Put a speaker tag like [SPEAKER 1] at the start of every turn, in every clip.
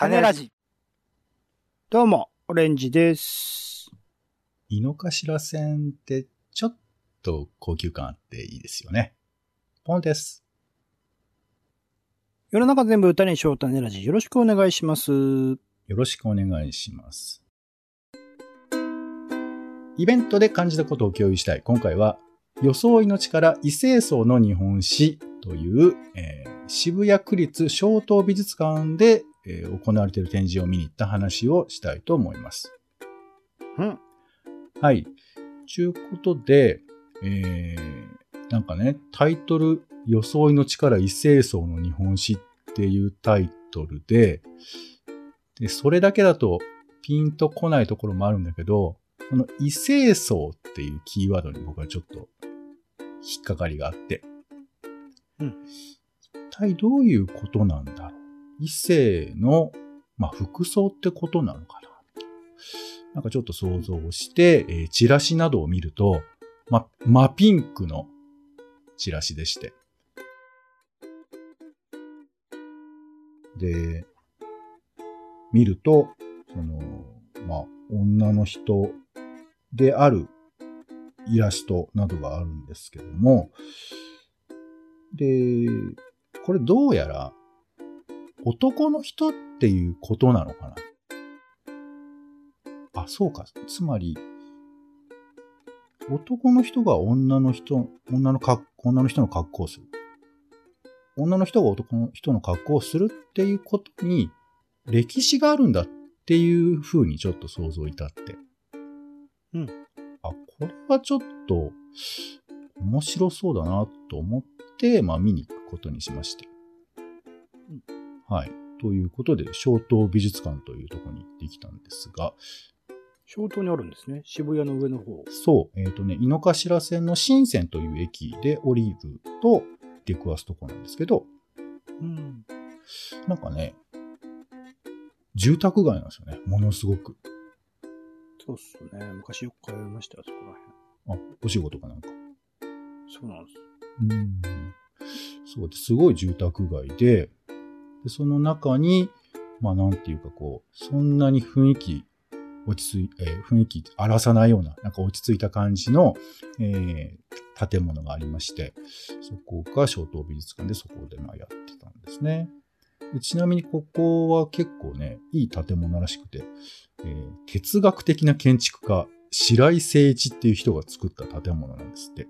[SPEAKER 1] 種ラジ。どうも、オレンジです。
[SPEAKER 2] 井の頭線ってちょっと高級感あっていいですよね。ポンです。
[SPEAKER 1] 世の中全部歌にしよう種ラジ。よろしくお願いします。
[SPEAKER 2] よろしくお願いします。イベントで感じたことを共有したい。今回は、装いの力異性層の日本史という、えー渋谷区立小東美術館で、えー行われている展示を見に行った話をしたいと思います。
[SPEAKER 1] うん。
[SPEAKER 2] はい。ちゅうことで、えー、なんかね、タイトル、装いの力異性層の日本史っていうタイトルで、で、それだけだとピンとこないところもあるんだけど、この異性層っていうキーワードに僕はちょっと引っかかりがあって、
[SPEAKER 1] うん。
[SPEAKER 2] 一体どういうことなんだ。異性の、まあ、服装ってことなのかな。なんかちょっと想像して、えーチラシなどを見ると、ま、真ピンクのチラシでして。で、見ると、その、まあ、女の人であるイラストなどがあるんですけども、で、これどうやら男の人っていうことなのかな？あ、そうか。つまり、男の人が女の人、女の格女の人の格好をする。女の人が男の人の格好をするっていうことに、歴史があるんだっていう風にちょっと想像いたって。
[SPEAKER 1] うん。
[SPEAKER 2] あ、これはちょっと面白そうだなと思って、まあ見に行くことにしまして。はい。ということで、小東美術館というところに行ってきたんですが、
[SPEAKER 1] 小東にあるんですね。渋谷の上の方。
[SPEAKER 2] そう、えっ、とね、井の頭線の新線という駅で降りると出くわすところなんですけど、
[SPEAKER 1] うん。
[SPEAKER 2] なんかね、住宅街なんですよね、ものすごく。
[SPEAKER 1] そうっすね。昔よく通いましたよ、そこら
[SPEAKER 2] あ、お仕事かなんか。
[SPEAKER 1] 辺。そうなんです。
[SPEAKER 2] うん。そうですごい住宅街で、でその中に、まあなんていうかこう、そんなに雰囲気、落ち着い、えー雰囲気荒らさないような、なんか落ち着いた感じの、えー建物がありまして、そこが小東美術館でそこでまあやってたんですね。でちなみにここは結構ね、いい建物らしくて、えー哲学的な建築家、白井誠一っていう人が作った建物なんですって。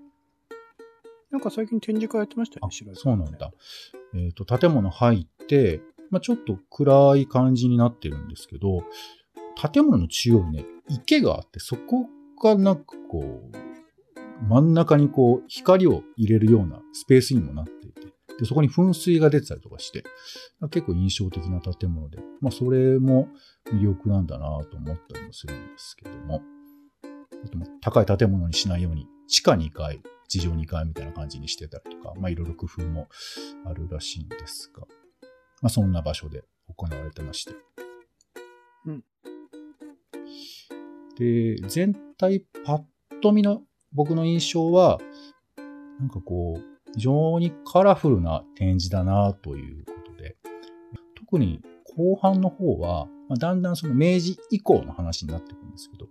[SPEAKER 1] なんか最近展示会やってましたよ
[SPEAKER 2] あ
[SPEAKER 1] ね、白井さ
[SPEAKER 2] そうなんだ。。えっ、と、建物入って、まあ、ちょっと暗い感じになってるんですけど、建物の中央にね、池があって、そこがなんかこう、真ん中にこう、光を入れるようなスペースにもなっていて、で、そこに噴水が出てたりとかして、結構印象的な建物で、まあ、それも魅力なんだなと思ったりもするんですけども、あとも高い建物にしないように、地下2階、地上2階みたいな感じにしてたりとか、まあいろいろ工夫もあるらしいんですが、まあそんな場所で行われてまして。
[SPEAKER 1] うん。
[SPEAKER 2] で、全体パッと見の僕の印象は、なんかこう、非常にカラフルな展示だなということで、特に後半の方は、まあ、だんだんその明治以降の話になってくるんですけど、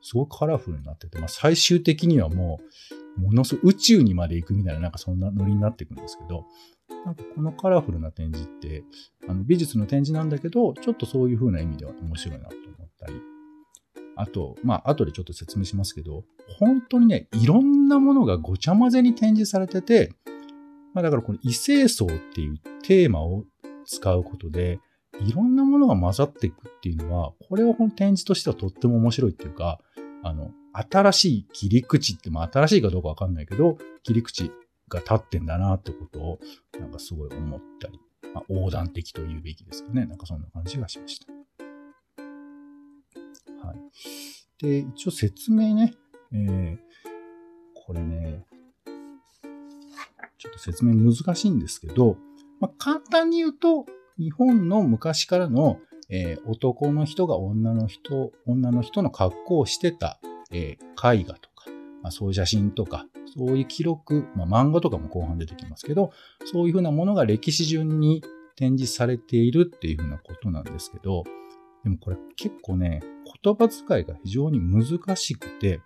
[SPEAKER 2] すごいカラフルになってて、まあ、最終的にはもう、ものすごい宇宙にまで行くみたいな、なんかそんなノリになっていくんですけど、なんかこのカラフルな展示って、あの美術の展示なんだけど、ちょっとそういう風な意味では面白いなと思ったり、あと、まあ、後でちょっと説明しますけど、本当にね、いろんなものがごちゃ混ぜに展示されてて、まあ、だからこの異性層っていうテーマを使うことで、いろんなものが混ざっていくっていうのは、これはこの展示としてはとっても面白いっていうか、あの、新しい切り口って、まあ新しいかどうかわかんないけど、切り口が立ってんだなってことを、なんかすごい思ったり、まあ、横断的と言うべきですかね。なんかそんな感じがしました。はい。で、一応説明ね、えー、これね、ちょっと説明難しいんですけど、まあ、簡単に言うと、日本の昔からの、えー男の人が女の人、女の人の格好をしてた、えー絵画とか、まあ、そういう写真とか、そういう記録、まあ、漫画とかも後半出てきますけど、そういうふうなものが歴史順に展示されているっていうふうなことなんですけど、でもこれ結構ね、言葉遣いが非常に難しくて、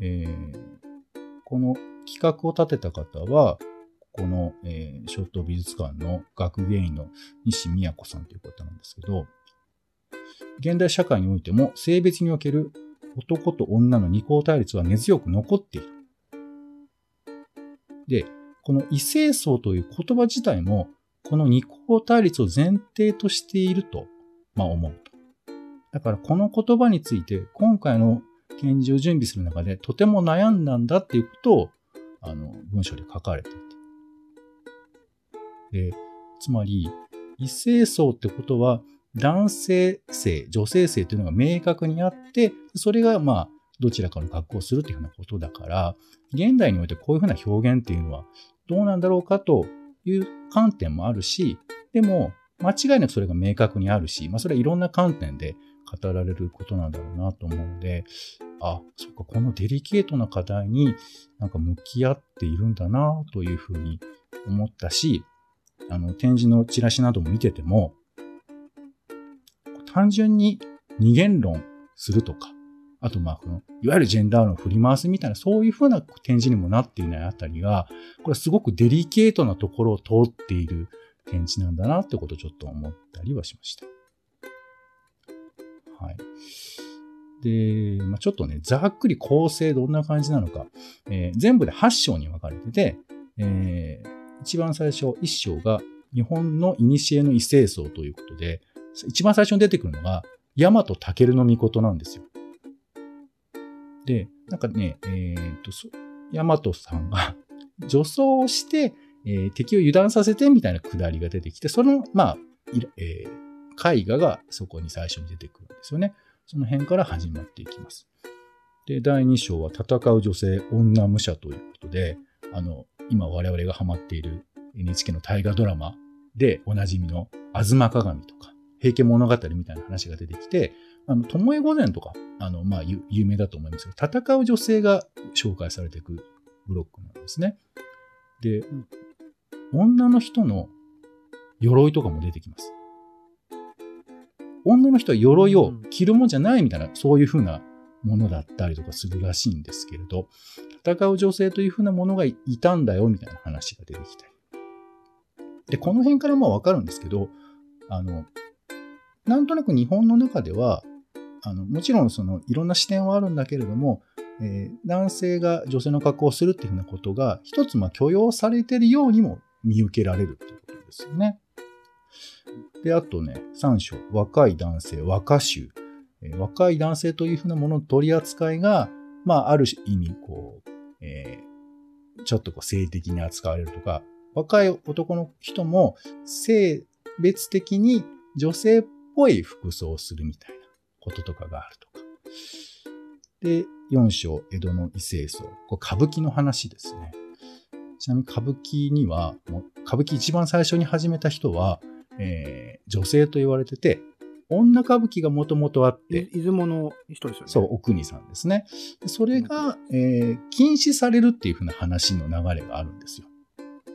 [SPEAKER 2] えー、この企画を立てた方は、この、えー、小東美術館の学芸員の西宮子さんという方なんですけど、現代社会においても性別における男と女の二項対立は根強く残っている。で、この異性層という言葉自体も、この二項対立を前提としていると、まあ思うと。だからこの言葉について、今回の検事を準備する中でとても悩んだんだっていうことを、あの、文章で書かれていて。で、つまり、異性層ってことは、男性性、女性性というのが明確にあって、それがまあ、どちらかの格好をするというようなことだから、現代においてこういうふうな表現っていうのはどうなんだろうかという観点もあるし、でも、間違いなくそれが明確にあるし、まあそれはいろんな観点で語られることなんだろうなと思うので、あ、そっか、このデリケートな課題になんか向き合っているんだなというふうに思ったし、あの、展示のチラシなども見てても、単純に二元論するとか、あとまあ、この、いわゆるジェンダー論を振り回すみたいな、そういうふうな展示にもなっていないあたりが、これはすごくデリケートなところを通っている展示なんだなってことをちょっと思ったりはしました。はい。で、まあ、ちょっとね、ざっくり構成どんな感じなのか、えー、全部で8章に分かれてて、えー、一番最初、1章が日本の古の異性層ということで、一番最初に出てくるのが、大和武の御事なんですよ。で、なんかね、えー、っと、大和さんが 女装して、えー、敵を油断させてみたいなくだりが出てきて、その、まあ、えー、絵画がそこに最初に出てくるんですよね。その辺から始まっていきます。で、第2章は戦う女性、女武者ということで、あの、今我々がハマっている NHK の大河ドラマでおなじみの吾妻鏡とか、平家物語みたいな話が出てきて、あの、巴御前とか、あの、まあ、有名だと思いますけど、戦う女性が紹介されていくブロックなんですね。で、女の人の鎧とかも出てきます。女の人は鎧を着るもんじゃないみたいな、そういうふうなものだったりとかするらしいんですけれど、戦う女性というふうなものがいたんだよみたいな話が出てきたり。で、この辺からもわかるんですけど、あの、なんとなく日本の中では、あの、もちろんそのいろんな視点はあるんだけれども、えー、男性が女性の格好をするっていうふうなことが、一つまあ許容されているようにも見受けられるということですよね。で、あとね、3章、若い男性、若衆、えー、若い男性というふうなものの取り扱いが、まあ、ある意味、こう、えー、ちょっとこう性的に扱われるとか、若い男の人も性別的に女性っぽい服装をするみたいなこととかがあるとか。で、4章、江戸の異性層。これ歌舞伎の話ですね。ちなみに歌舞伎には、もう歌舞伎一番最初に始めた人は、えー、女性と言われてて、女歌舞伎がもともとあって。
[SPEAKER 1] 出雲の人ですよね。
[SPEAKER 2] そう、奥国さんですね。それが、えー、禁止されるっていうふうな話の流れがあるんですよ。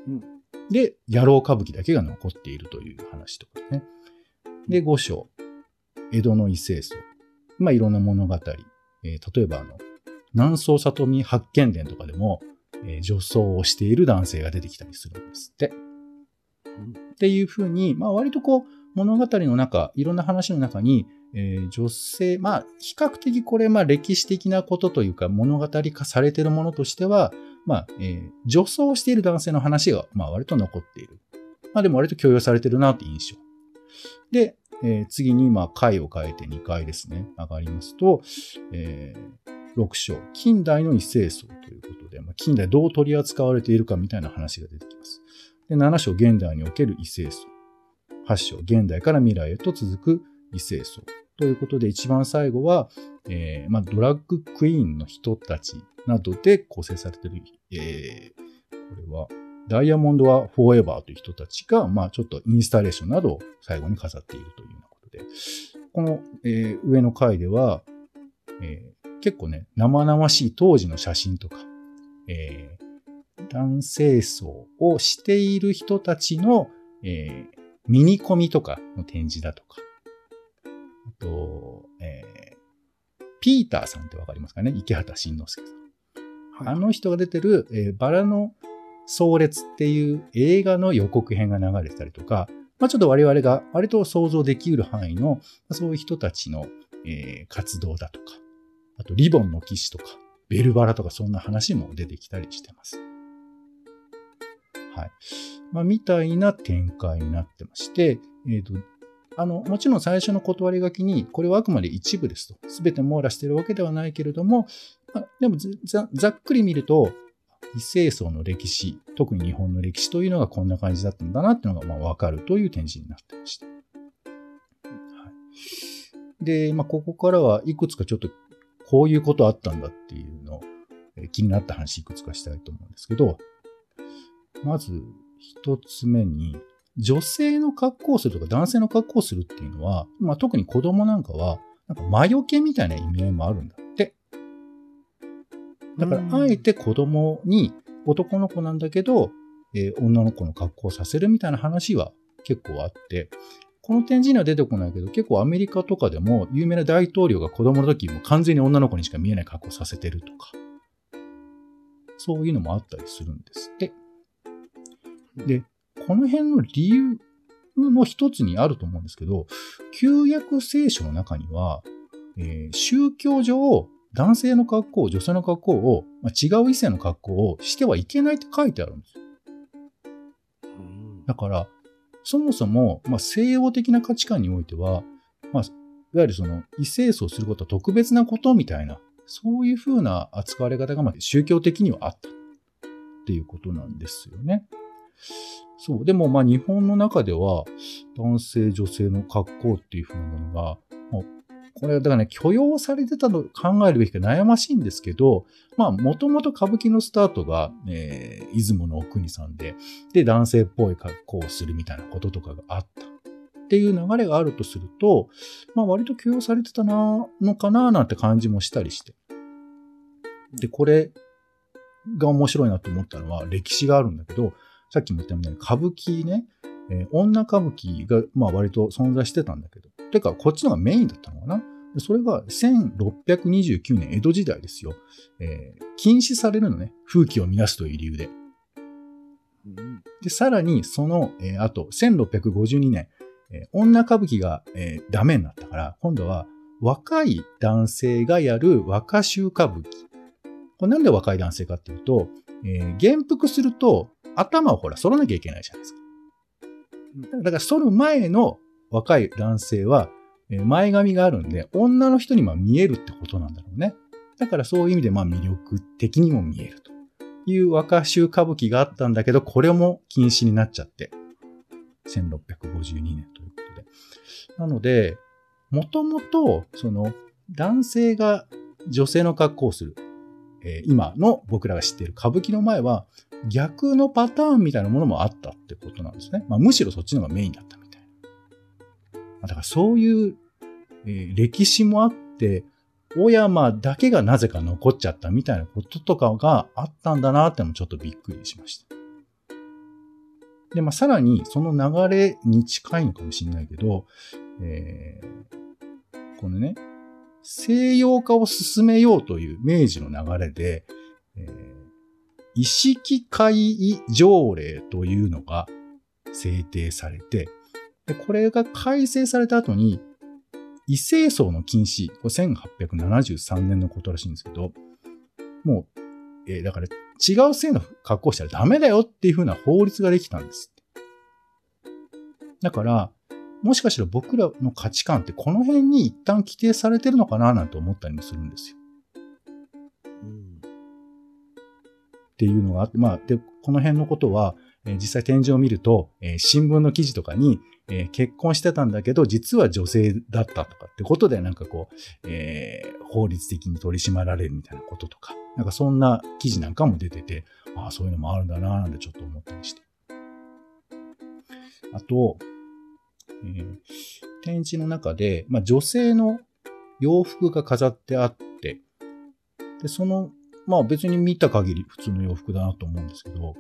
[SPEAKER 2] うん、で、野郎歌舞伎だけが残っているという話とかね。で、5章。江戸の異性層。まあ、いろんな物語。えー、例えば、あの、南宋里見八犬伝とかでも、えー、女装をしている男性が出てきたりするんですって。っていうふうに、まあ割とこう、物語の中、いろんな話の中に、えー、女性、まあ比較的これ、まあ歴史的なことというか物語化されているものとしては、まあ、えー、女装している男性の話が、まあ割と残っている。まあでも割と強要されてるなって印象。で、えー、次に、まあ、回を変えて2回ですね、上がりますと、えー、6章、近代の異性層ということで、まあ、近代どう取り扱われているかみたいな話が出てきます。で7章、現代における異性層。8章、現代から未来へと続く異性層。ということで、一番最後は、えーまあ、ドラッグクイーンの人たちなどで構成されている、えー、これは、ダイヤモンドはフォーエバーという人たちが、まあ、ちょっとインスタレーションなどを最後に飾っているというようなことで、この、えー、上の回では、えー、結構ね、生々しい当時の写真とか、えー、男性層をしている人たちの、えー、ミニコミとかの展示だとか、あと、えー、ピーターさんってわかりますかね？池畑慎之介さん。
[SPEAKER 1] はい。
[SPEAKER 2] あの人が出てる、えーバラの壮烈っていう映画の予告編が流れてたりとか、まあ、ちょっと我々が割と想像できる範囲の、そういう人たちの、え活動だとか、あとリボンの騎士とか、ベルバラとかそんな話も出てきたりしてます。はい。まあ、みたいな展開になってまして、えっ、と、あの、もちろん最初の断り書きに、これはあくまで一部ですと。すべて網羅しているわけではないけれども、まあ、でもざざっくり見ると、異性層の歴史、特に日本の歴史というのがこんな感じだったんだなっていうのがまあわかるという展示になってました。はい、で、まあ、ここからはいくつかちょっとこういうことあったんだっていうのを、え気になった話いくつかしたいと思うんですけど、まず一つ目に、女性の格好をするとか男性の格好をするっていうのは、まあ、特に子供なんかは、なんか魔除けみたいな意味合いもあるんだ。だから、あえて子供に男の子なんだけど、えー女の子の格好をさせるみたいな話は結構あって、この展示には出てこないけど、結構アメリカとかでも有名な大統領が子供の時も完全に女の子にしか見えない格好をさせてるとか、そういうのもあったりするんですって。で、この辺の理由の一つにあると思うんですけど、旧約聖書の中には、えー宗教上、男性の格好、女性の格好を、まあ、違う異性の格好をしてはいけないって書いてあるんですよ。
[SPEAKER 1] うん
[SPEAKER 2] だから、そもそも、まあ、西洋的な価値観においては、まあ、いわゆるその異性層することは特別なことみたいな、そういうふうな扱われ方がまあ宗教的にはあったっていうことなんですよね。そう。でも、まあ、日本の中では、男性、女性の格好っていうふうなものが、もうこれはだからね、許容されてたと考えるべきか悩ましいんですけど、まあ、もともと歌舞伎のスタートが、えー、出雲の奥国さんで、で、男性っぽい格好をするみたいなこととかがあった。っていう流れがあるとすると、まあ割と許容されてたな、のかななんて感じもしたりして。で、これが面白いなと思ったのは歴史があるんだけど、さっきも言ったみたいに歌舞伎ね、えー女歌舞伎がまあ割と存在してたんだけど、てかこっちのがメインだったのかな？でそれが1629年江戸時代ですよ。えー禁止されるのね。風紀を乱すという理由で。
[SPEAKER 1] うん
[SPEAKER 2] で、さらに、その、えーあと、1652年、えー女歌舞伎が、えーダメになったから、今度は、若い男性がやる若衆歌舞伎。これなんで若い男性かっていうと、えー元服すると、頭をほら、反らなきゃいけないじゃないですか。だから、反る前の若い男性は、前髪があるんで、女の人にま見えるってことなんだろうね。だからそういう意味でまあ魅力的にも見えるという若衆歌舞伎があったんだけど、これも禁止になっちゃって、1652年ということで。なので、もともと、その、男性が女性の格好をする、えー今の僕らが知っている歌舞伎の前は、逆のパターンみたいなものもあったってことなんですね。まあ、むしろそっちの方がメインだったみたいな。だからそういう、えー歴史もあって、小山だけがなぜか残っちゃったみたいなこととかがあったんだなってのもちょっとびっくりしました。で、まあ、さらにその流れに近いのかもしれないけど、えーこのね、西洋化を進めようという明治の流れで、えー意識会議条例というのが制定されて、でこれが改正された後に、異性層の禁止、これ1873年のことらしいんですけど、もう、えーだから違う性の格好したらダメだよっていう風な法律ができたんです。だから、もしかしたら僕らの価値観ってこの辺に一旦規定されてるのかななんて思ったりもするんですよ。っていうのがあって、まあ、で、この辺のことは、え実際展示を見ると、え新聞の記事とかに、え結婚してたんだけど、実は女性だったとかってことで、なんかこう、えー法律的に取り締まられるみたいなこととか、なんかそんな記事なんかも出てて、ああ、そういうのもあるんだな、なんてちょっと思ったりして。あと、えー展示の中で、まあ、女性の洋服が飾ってあって、で、そのまあ別に見た限り普通の洋服だなと思うんですけど、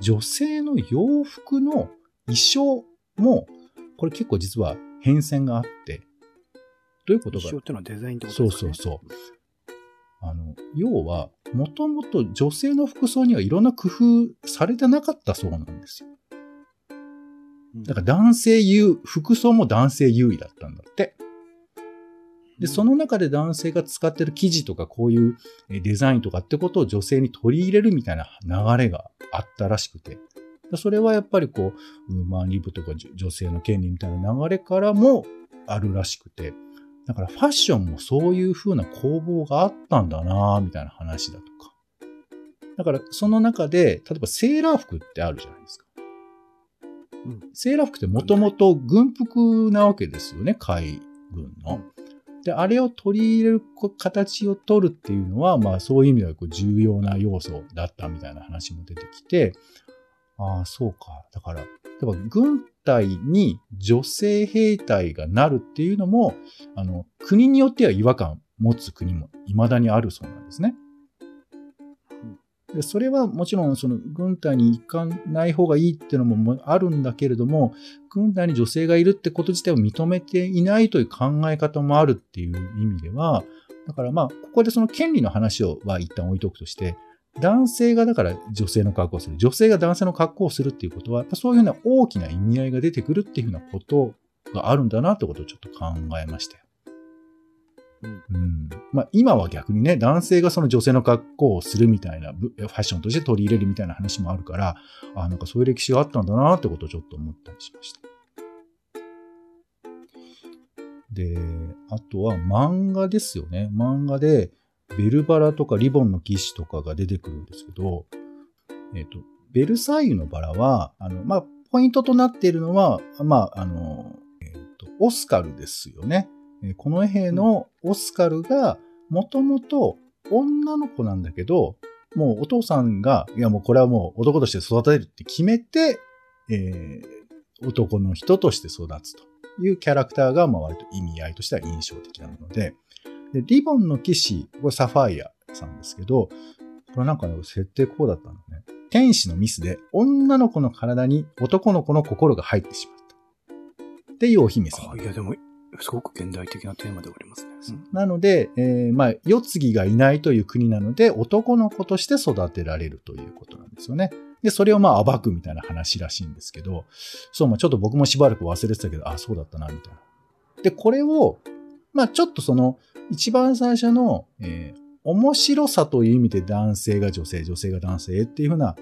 [SPEAKER 2] 女性の洋服の衣装も、これ結構実は変遷があって、どういうことか
[SPEAKER 1] 一緒ってのはデザインってこと
[SPEAKER 2] そう
[SPEAKER 1] ですかね。
[SPEAKER 2] そうそう。あの、要は、もともと女性の服装にはいろんな工夫されてなかったそうなんですよ。
[SPEAKER 1] うん。
[SPEAKER 2] だから男性優、服装も男性優位だったんだって。で、その中で男性が使ってる生地とかこういうえデザインとかってことを女性に取り入れるみたいな流れがあったらしくて。それはやっぱりこう、ウーマンリブとか女女性の権利みたいな流れからもあるらしくて。だからファッションもそういう風な攻防があったんだなみたいな話だとか。だからその中で、例えばセーラー服ってあるじゃないですか。
[SPEAKER 1] うん
[SPEAKER 2] セーラー服ってもともと軍服なわけですよね、海軍の。で、あれを取り入れる形を取るっていうのは、まあそういう意味ではこう重要な要素だったみたいな話も出てきて、ああ、そうか。だから、例えば軍隊に女性兵隊がなるっていうのも、あの、国によっては違和感持つ国も未だにあるそうなんですね。で、それはもちろんその軍隊に行かない方がいいっていうのもあるんだけれども、軍隊に女性がいるってこと自体を認めていないという考え方もあるっていう意味では、だからまあ、ここでその権利の話をは一旦置いとくとして、男性がだから女性の格好をする、女性が男性の格好をするっていうことは、やっぱそういうふうな大きな意味合いが出てくるっていうふうなことがあるんだなってことをちょっと考えましたよ。
[SPEAKER 1] うん。
[SPEAKER 2] まあ今は逆にね、男性がその女性の格好をするみたいな、ファッションとして取り入れるみたいな話もあるから、あなんかそういう歴史があったんだなってことをちょっと思ったりしました。で、あとは漫画ですよね。漫画で、ベルバラとかリボンの騎士とかが出てくるんですけど、えっ、と、ベルサイユのバラは、あの、まあ、ポイントとなっているのは、まあ、あの、えっ、と、オスカルですよね。この兵のオスカルが、もともと女の子なんだけど、もうお父さんが、いやもうこれはもう男として育てるって決めて、えー男の人として育つというキャラクターが、まあ割と意味合いとしては印象的なもので、で、リボンの騎士、これサファイアさんですけど、これなんかね、設定こうだったんだね。天使のミスで女の子の体に男の子の心が入ってしまった。っていうお姫様
[SPEAKER 1] あ。いや、でも、すごく現代的なテーマではありますね。
[SPEAKER 2] なので、えーまあ、世継ぎがいないという国なので、男の子として育てられるということなんですよね。で、それをまあ暴くみたいな話らしいんですけど、そう、まあちょっと僕もしばらく忘れてたけど、あ、そうだったな、みたいな。で、これを、まあちょっとその、一番最初の、えー面白さという意味で男性が女性、女性が男性っていうふうな、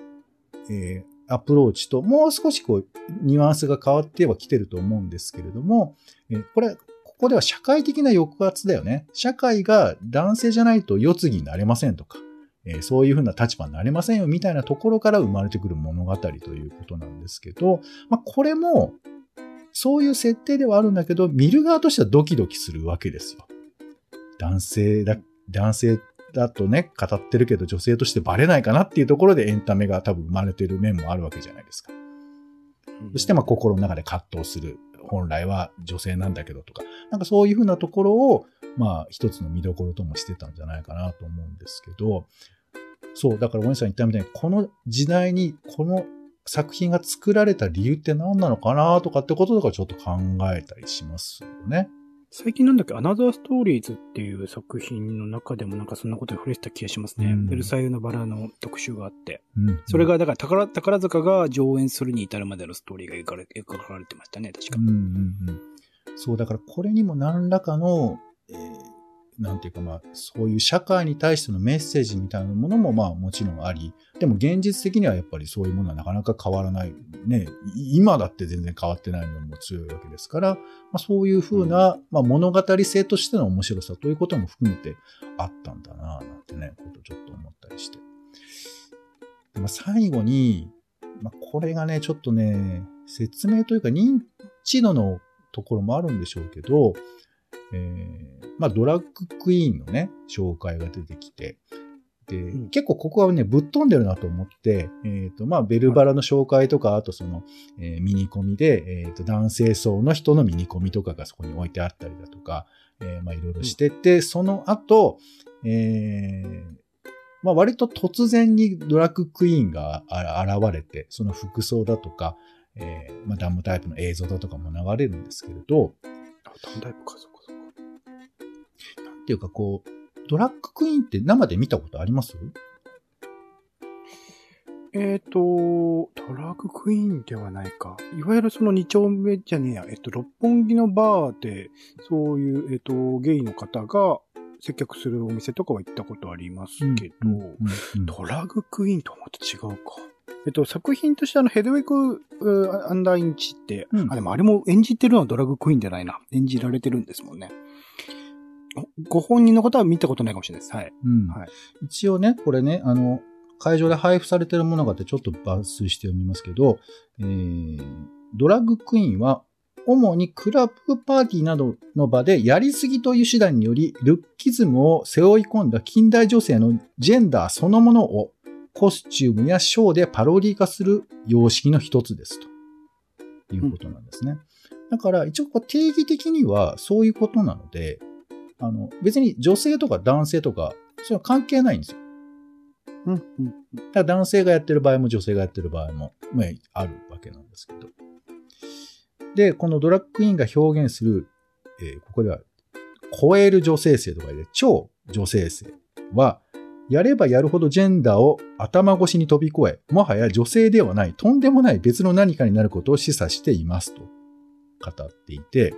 [SPEAKER 2] えーアプローチと、もう少しこう、ニュアンスが変わってはきてると思うんですけれども、えこれ、ここでは社会的な抑圧だよね。社会が男性じゃないと世継ぎになれませんとか、えそういうふうな立場になれませんよみたいなところから生まれてくる物語ということなんですけど、まあ、これも、そういう設定ではあるんだけど、見る側としてはドキドキするわけですよ。男性だ、男性だとね、語ってるけど女性としてバレないかなっていうところでエンタメが多分生まれてる面もあるわけじゃないですか。そしてまあ心の中で葛藤する。本来は女性なんだけどとか、なんかそういうふうなところを、まあ一つの見どころともしてたんじゃないかなと思うんですけど、そう、だからお姉さん言ったみたいに、この時代にこの作品が作られた理由って何なのかなとかってこととかちょっと考えたりしますよね。
[SPEAKER 1] 最近なんだっけ、アナザーストーリーズっていう作品の中でもなんかそんなことに触れてた気がしますね。
[SPEAKER 2] うん
[SPEAKER 1] ベルサイユのバラの特集があって。
[SPEAKER 2] うん。
[SPEAKER 1] それが、だから宝、宝塚が上演するに至るまでのストーリーが描かれ描かれてましたね、確か
[SPEAKER 2] う。んうんうん。そう、だからこれにも何らかの、えーなんていうかまあ、そういう社会に対してのメッセージみたいなものもまあもちろんあり、でも現実的にはやっぱりそういうものはなかなか変わらない。ね、い今だって全然変わってないのも強いわけですから、まあそういうふうな、まあ物語性としての面白さということも含めてあったんだなぁなんてね、ことちょっと思ったりして。でまあ最後に、まあこれがね、ちょっとね、説明というか認知度のところもあるんでしょうけど、えーまあ、ドラッグクイーンのね、紹介が出てきて、で、
[SPEAKER 1] ん。
[SPEAKER 2] 結構ここはね、ぶっ飛んでるなと思って、えっ、と、まあ、ベルバラの紹介とか、あとその、えーミニコミで、えっ、と、男性層の人のミニコミとかがそこに置いてあったりだとか、えーまあ、いろいろしてて、その後、えーまあ、割と突然にドラッグクイーンがあ現れて、その服装だとか、えーまあ、ダムタイプの映像だとかも流れるんですけれど、
[SPEAKER 1] あ、ダウンタイプか、そ。
[SPEAKER 2] っていうかこう、ドラッグクイーンって生で見たことあります？
[SPEAKER 1] えっ、と、ドラッグクイーンではないか。いわゆるその二丁目じゃねえや。えっと、六本木のバーで、そういう、えっと、ゲイの方が接客するお店とかは行ったことありますけど、
[SPEAKER 2] うんうん
[SPEAKER 1] ドラッグクイーンとはまた違うか。えっと、作品としてあの、ヘドウィグ・うーアンダーインチって、
[SPEAKER 2] うん
[SPEAKER 1] あ、でもあれも演じてるのはドラッグクイーンじゃないな。演じられてるんですもんね。ご本人のことは見たことないかもしれないです。はい。
[SPEAKER 2] うん
[SPEAKER 1] はい
[SPEAKER 2] 一応ね、これね、あの、会場で配布されてるものがあってちょっと抜粋して読みますけど、えードラッグクイーンは、主にクラブパーティーなどの場でやりすぎという手段により、ルッキズムを背負い込んだ近代女性のジェンダーそのものをコスチュームやショーでパロディ化する様式の一つですということなんですね。だから一応こう定義的にはそういうことなので、あの別に女性とか男性とか、そういうの関係ないんですよ。
[SPEAKER 1] うん、うん。
[SPEAKER 2] だから男性がやってる場合も女性がやってる場合も、まあ、あるわけなんですけど。で、このドラッグクイーンが表現する、えーここでは、超える女性性とかで、超女性性は、やればやるほどジェンダーを頭越しに飛び越え、もはや女性ではない、とんでもない別の何かになることを示唆していますと語っていて、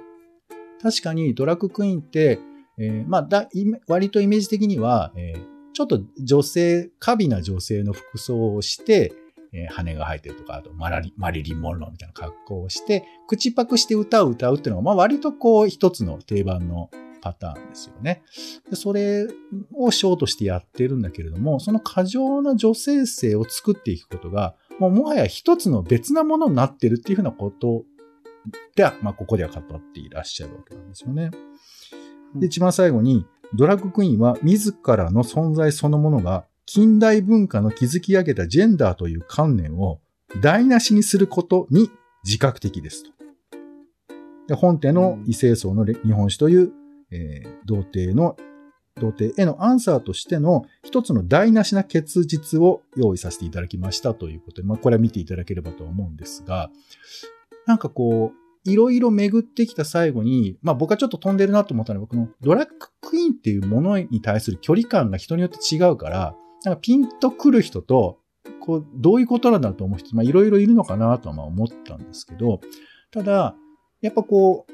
[SPEAKER 2] 確かにドラッグクイーンって、えーまあだ、割とイメージ的には、えーちょっと女性、過敏な女性の服装をして、えー羽が生えてるとか、あとマラリマリリン・モンローみたいな格好をして、口パクして歌を歌うっていうのが、まあ割とこう一つの定番のパターンですよね。それをショーとしてやってるんだけれども、その過剰な女性性を作っていくことが、もうもはや一つの別なものになってるっていうふうなことでは、まあここでは語っていらっしゃるわけなんですよね。で、一番最後に、ドラッグクイーンは自らの存在そのものが近代文化の築き上げたジェンダーという観念を台無しにすることに自覚的ですと。で本典の異性層の日本史という、えー童貞の、童貞へのアンサーとしての一つの台無しな結実を用意させていただきましたということで、まあこれは見ていただければと思うんですが、なんかこう、いろいろ巡ってきた最後に、まあ僕はちょっと飛んでるなと思ったのは、このドラッグクイーンっていうものに対する距離感が人によって違うから、なんかピンとくる人と、こう、どういうことなんだろうと思う人、まあいろいろいるのかなとはまあ思ったんですけど、ただ、やっぱこう、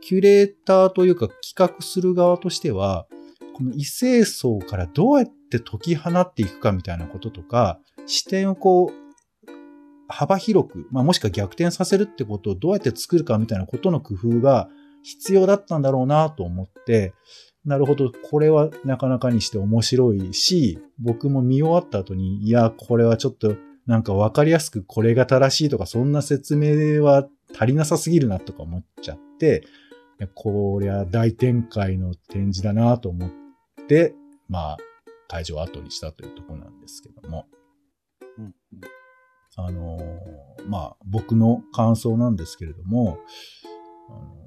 [SPEAKER 2] キュレーターというか企画する側としては、この異性層からどうやって解き放っていくかみたいなこととか、視点をこう、幅広く、まあ、もしくは逆転させるってことをどうやって作るかみたいなことの工夫が必要だったんだろうなと思って、なるほど、これはなかなかにして面白いし、僕も見終わった後に、いや、これはちょっとなんかわかりやすくこれが正しいとか、そんな説明は足りなさすぎるなとか思っちゃって、こりゃ大展開の展示だなと思って、まあ、会場を後にしたというところなんですけども。
[SPEAKER 1] うんうん
[SPEAKER 2] あのーまあ、僕の感想なんですけれども、あの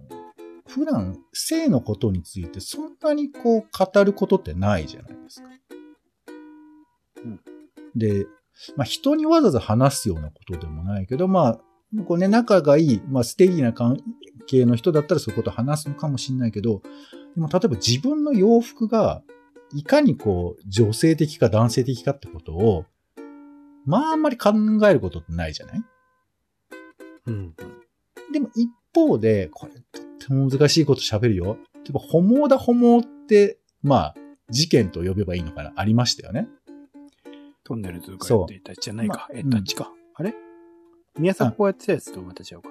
[SPEAKER 2] 普段、性のことについてそんなにこう語ることってないじゃないですか。
[SPEAKER 1] うん
[SPEAKER 2] で、まあ、人にわざわざ話すようなことでもないけど、まあ、こうね、仲がいい、まあ、ステな関係の人だったらそういうことを話すのかもしれないけど、でも例えば自分の洋服が、いかにこう、女性的か男性的かってことを、まあ、あんまり考えることってないじゃない？
[SPEAKER 1] うん。
[SPEAKER 2] でも一方で、これとっても難しいこと喋るよ。例えば、ホモだホモって、まあ、事件と呼べばいいのかな？ありましたよね。
[SPEAKER 1] トンネルズがやっていたじゃないか。えっと、
[SPEAKER 2] まあうん
[SPEAKER 1] あっちか。あれ？宮迫がやってたやつとまた違うか。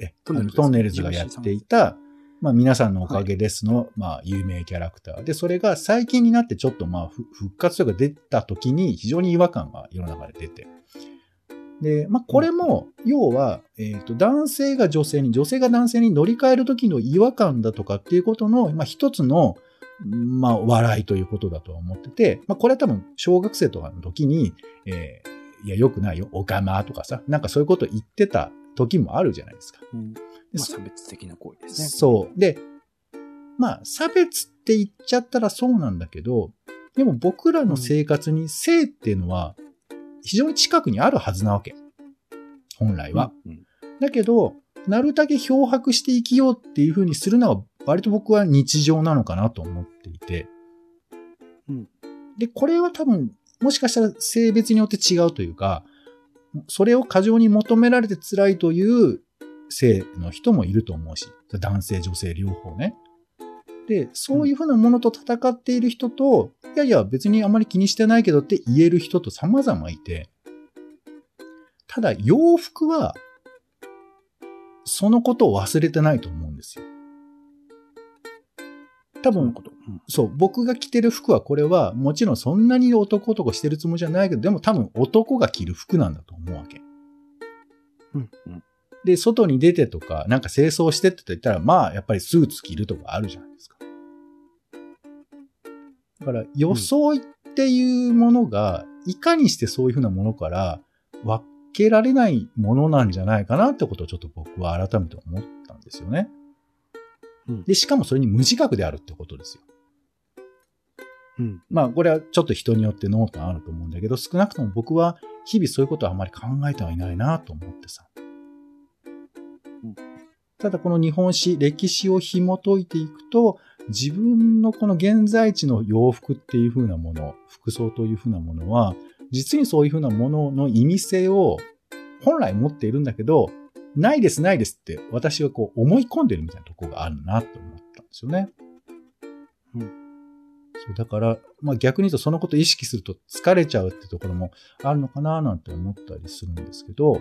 [SPEAKER 2] え
[SPEAKER 1] トンネルズ
[SPEAKER 2] トンネルズがやっていた、まあ皆さんのおかげですの、まあ有名キャラクターで、それが最近になってちょっとまあふ復活とか出た時に非常に違和感が世の中で出て。で、まあこれも、要は、えっ、と、男性が女性に、女性が男性に乗り換える時の違和感だとかっていうことの、まあ一つの、まあ笑いということだとは思ってて、まあこれは多分小学生とかの時に、えーいや、よくないよ、おかまとかさ、なんかそういうこと言ってた時もあるじゃないですか。
[SPEAKER 1] うん。
[SPEAKER 2] で
[SPEAKER 1] まあ、
[SPEAKER 2] そ
[SPEAKER 1] 差別的な行為ですね。
[SPEAKER 2] そう。で、まあ、差別って言っちゃったらそうなんだけど、でも僕らの生活に性っていうのは非常に近くにあるはずなわけ。本来は。
[SPEAKER 1] うん。
[SPEAKER 2] だけど、なるだけ漂白して生きようっていう風にするのは、割と僕は日常なのかなと思っていて。
[SPEAKER 1] うん
[SPEAKER 2] で、これは多分、もしかしたら性別によって違うというか、それを過剰に求められて辛いという性の人もいると思うし、男性、女性両方ね。で、そういうふうなものと戦っている人と、いやいや別にあまり気にしてないけどって言える人と様々いて、ただ洋服は、そのことを忘れてないと思うんですよ。多分、
[SPEAKER 1] そう
[SPEAKER 2] 僕が着てる服はこれは、もちろんそんなに男男してるつもりじゃないけど、でも多分男が着る服なんだと思うわけ。
[SPEAKER 1] うん。うん。
[SPEAKER 2] で、外に出てとか、なんか清掃してって言ったら、まあ、やっぱりスーツ着るとかあるじゃないですか。だから、装いっていうものが、いかにしてそういうふうなものから分けられないものなんじゃないかなってことをちょっと僕は改めて思ったんですよね。
[SPEAKER 1] うん
[SPEAKER 2] で、しかもそれに無自覚であるってことですよ。
[SPEAKER 1] うん。
[SPEAKER 2] まあ、これはちょっと人によって濃淡あると思うんだけど、少なくとも僕は日々そういうことはあまり考えてはいないなと思ってさ
[SPEAKER 1] うん。
[SPEAKER 2] ただこの日本史、歴史を紐解いていくと、自分のこの現在地の洋服っていう風なもの、服装という風なものは、実にそういう風なものの意味性を本来持っているんだけど、ないですないですって私はこう思い込んでるみたいなところがあるなと思ったんですよね。
[SPEAKER 1] うん
[SPEAKER 2] そう、だから、まあ逆に言うとそのことを意識すると疲れちゃうってところもあるのかななんて思ったりするんですけど、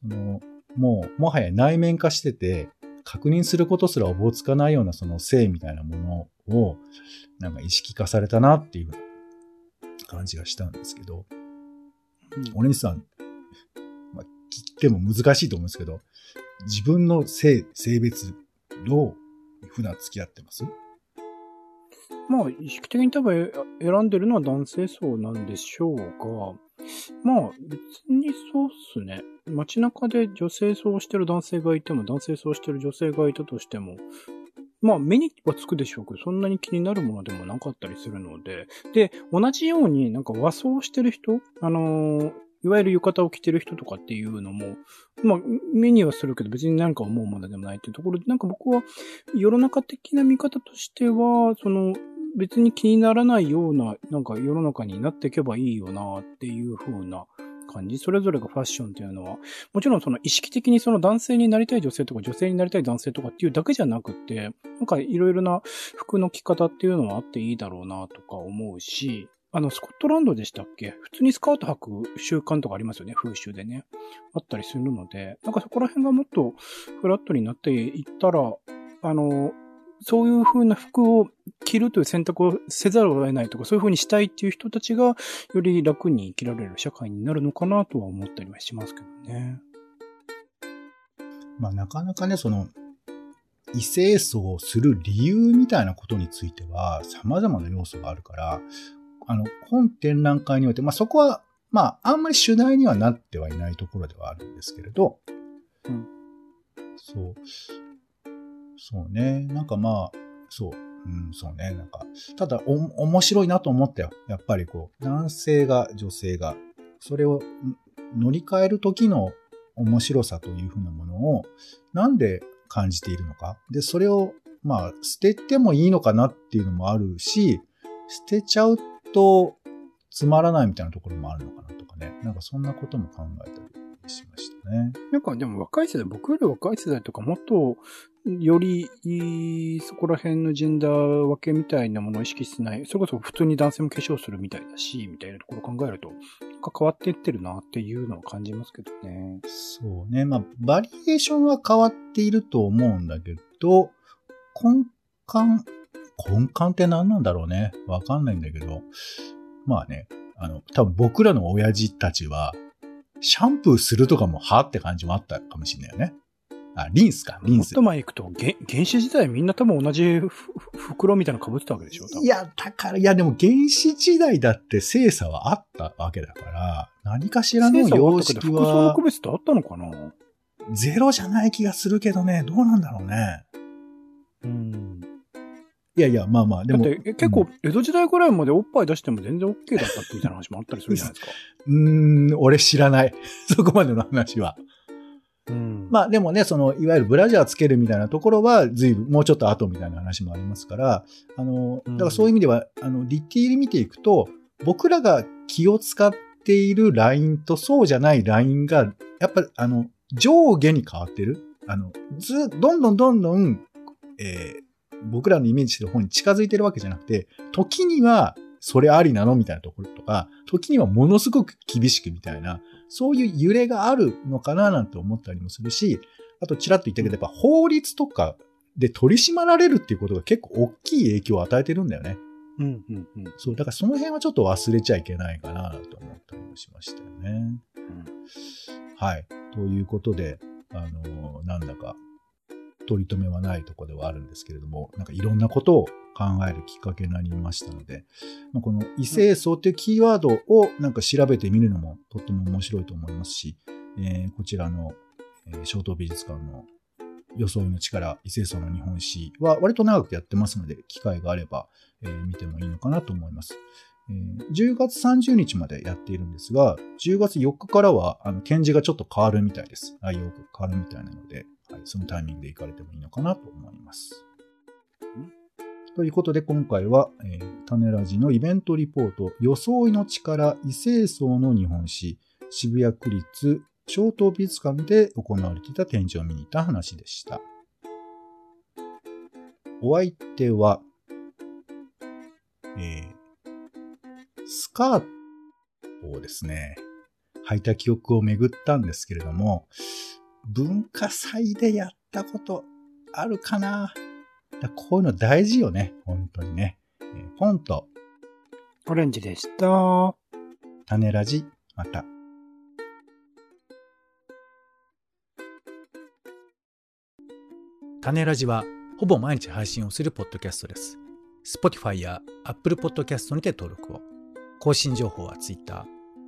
[SPEAKER 2] その、もう、もはや内面化してて、確認することすらおぼつかないようなその性みたいなものを、なんか意識化されたなっていう感じがしたんですけど、お兄さん、まあ、聞いても難しいと思うんですけど、自分の性、性別、どう普段付き合ってます？
[SPEAKER 1] まあ、意識的に多分え選んでるのは男性層なんでしょうが、まあ、別にそうっすね。街中で女性層をしてる男性がいても、男性層をしてる女性がいたとしても、まあ、目にはつくでしょうけど、そんなに気になるものでもなかったりするので、で、同じようになんか和装してる人、あのーいわゆる浴衣を着てる人とかっていうのも、まあ、目にはするけど別に何か思うものでもないっていうところで、なんか僕は世の中的な見方としては、その、別に気にならないような、なんか世の中になっていけばいいよなっていう風な感じ。それぞれがファッションっていうのは、もちろんその意識的にその男性になりたい女性とか女性になりたい男性とかっていうだけじゃなくて、なんかいろいろな服の着方っていうのはあっていいだろうなとか思うし、あの、スコットランドでしたっけ？普通にスカート履く習慣とかありますよね、風習でね。あったりするので、なんかそこら辺がもっとフラットになっていったら、あの、そういう風な服を着るという選択をせざるを得ないとか、そういう風にしたいっていう人たちが、より楽に生きられる社会になるのかなとは思ったりはしますけどね。
[SPEAKER 2] まあなかなかね、その、異性層をする理由みたいなことについては様々な要素があるから、あの、本展覧会において、まあそこは、まああんまり主題にはなってはいないところではあるんですけれど、
[SPEAKER 1] うん
[SPEAKER 2] そう。そうね。なんかまあ、そう。うん、そうね。なんか、ただ、お、面白いなと思ったよ。やっぱりこう、男性が女性が、それを乗り換える時の面白さというふうなものを、なんで感じているのか。で、それを、まあ、捨ててもいいのかなっていうのもあるし、捨てちゃうとつまらないみたいなところもあるのかなとかね。なんかそんなことも考えたりしましたね。
[SPEAKER 1] なんかでも若い世代、僕より若い世代とかもっと、よりいい、そこら辺のジェンダー分けみたいなものを意識しない。それこそ普通に男性も化粧するみたいだし、みたいなところを考えると、なんか変わっていってるなっていうのを感じますけどね。
[SPEAKER 2] そうね。まあ、バリエーションは変わっていると思うんだけど、根幹、根幹って何なんだろうね。わかんないんだけど。まあね、あの、多分僕らの親父たちは、シャンプーするとかもはって感じもあったかもしれないよね。あ、リンスか、リンス
[SPEAKER 1] もっと。前行くと、原原始時代みんな多分同じふ袋みたいなの被ってたわけでしょ
[SPEAKER 2] いや、だから、いやでも原始時代だって精査はあったわけだから、何かしらの様式
[SPEAKER 1] ったけど服装の
[SPEAKER 2] は
[SPEAKER 1] 区別ってあったのかな？
[SPEAKER 2] ゼロじゃない気がするけどね、どうなんだろうね。
[SPEAKER 1] うん。
[SPEAKER 2] いやいや、まあまあ、でも。
[SPEAKER 1] だってえ結構、江戸時代ぐらいまでおっぱい出しても全然 OK だったってみたいな話もあったりするじゃないですか。
[SPEAKER 2] うーん、俺知らない。そこまでの話は。
[SPEAKER 1] うん。
[SPEAKER 2] まあでもね、その、いわゆるブラジャーつけるみたいなところは、随分、もうちょっと後みたいな話もありますから、あの、
[SPEAKER 1] うん
[SPEAKER 2] だからそういう意味では、あの、ディティール見ていくと、僕らが気を使っているラインとそうじゃないラインが、やっぱ、あの、上下に変わってる。あの、ず、どんどんどんどん、えー僕らのイメージしてる方に近づいてるわけじゃなくて、時には、それありなのみたいなところとか、時にはものすごく厳しくみたいな、そういう揺れがあるのかななんて思ったりもするし、あとちらっと言ったけど、やっぱ法律とかで取り締まられるっていうことが結構大きい影響を与えてるんだよね。
[SPEAKER 1] うん、うん、うん。
[SPEAKER 2] そう、だからその辺はちょっと忘れちゃいけないかなと思ったりもしましたよね。はい。ということで、あのなんだか、取り留めはないとこではあるんですけれども、なんかいろんなことを考えるきっかけになりましたので、まあ、この異性層っていうキーワードをなんか調べてみるのもとっても面白いと思いますし、えーこちらの、えー、小東美術館の装いの力、異性層の日本史は割と長くやってますので、機会があれば、えー見てもいいのかなと思います。えー10月30日までやっているんですが、10月4日からはあの展示がちょっと変わるみたいです。内容が変わるみたいなので、はい、そのタイミングで行かれてもいいのかなと思います。ということで今回は、えー、種ラジのイベントリポート、装いの力、異性層の日本史、渋谷区立小東美術館で行われていた展示を見に行った話でした。お相手は、えースカートをですね、履いた記憶を巡ったんですけれども、文化祭でやったことあるかなだこういうの大事よね、本当にね。えーフォント、
[SPEAKER 1] オレンジでした。
[SPEAKER 2] 種ラジ、また。
[SPEAKER 3] 種ラジはほぼ毎日配信をするポッドキャストです。Spotify や Apple Podcast にて登録を。更新情報は Twitter。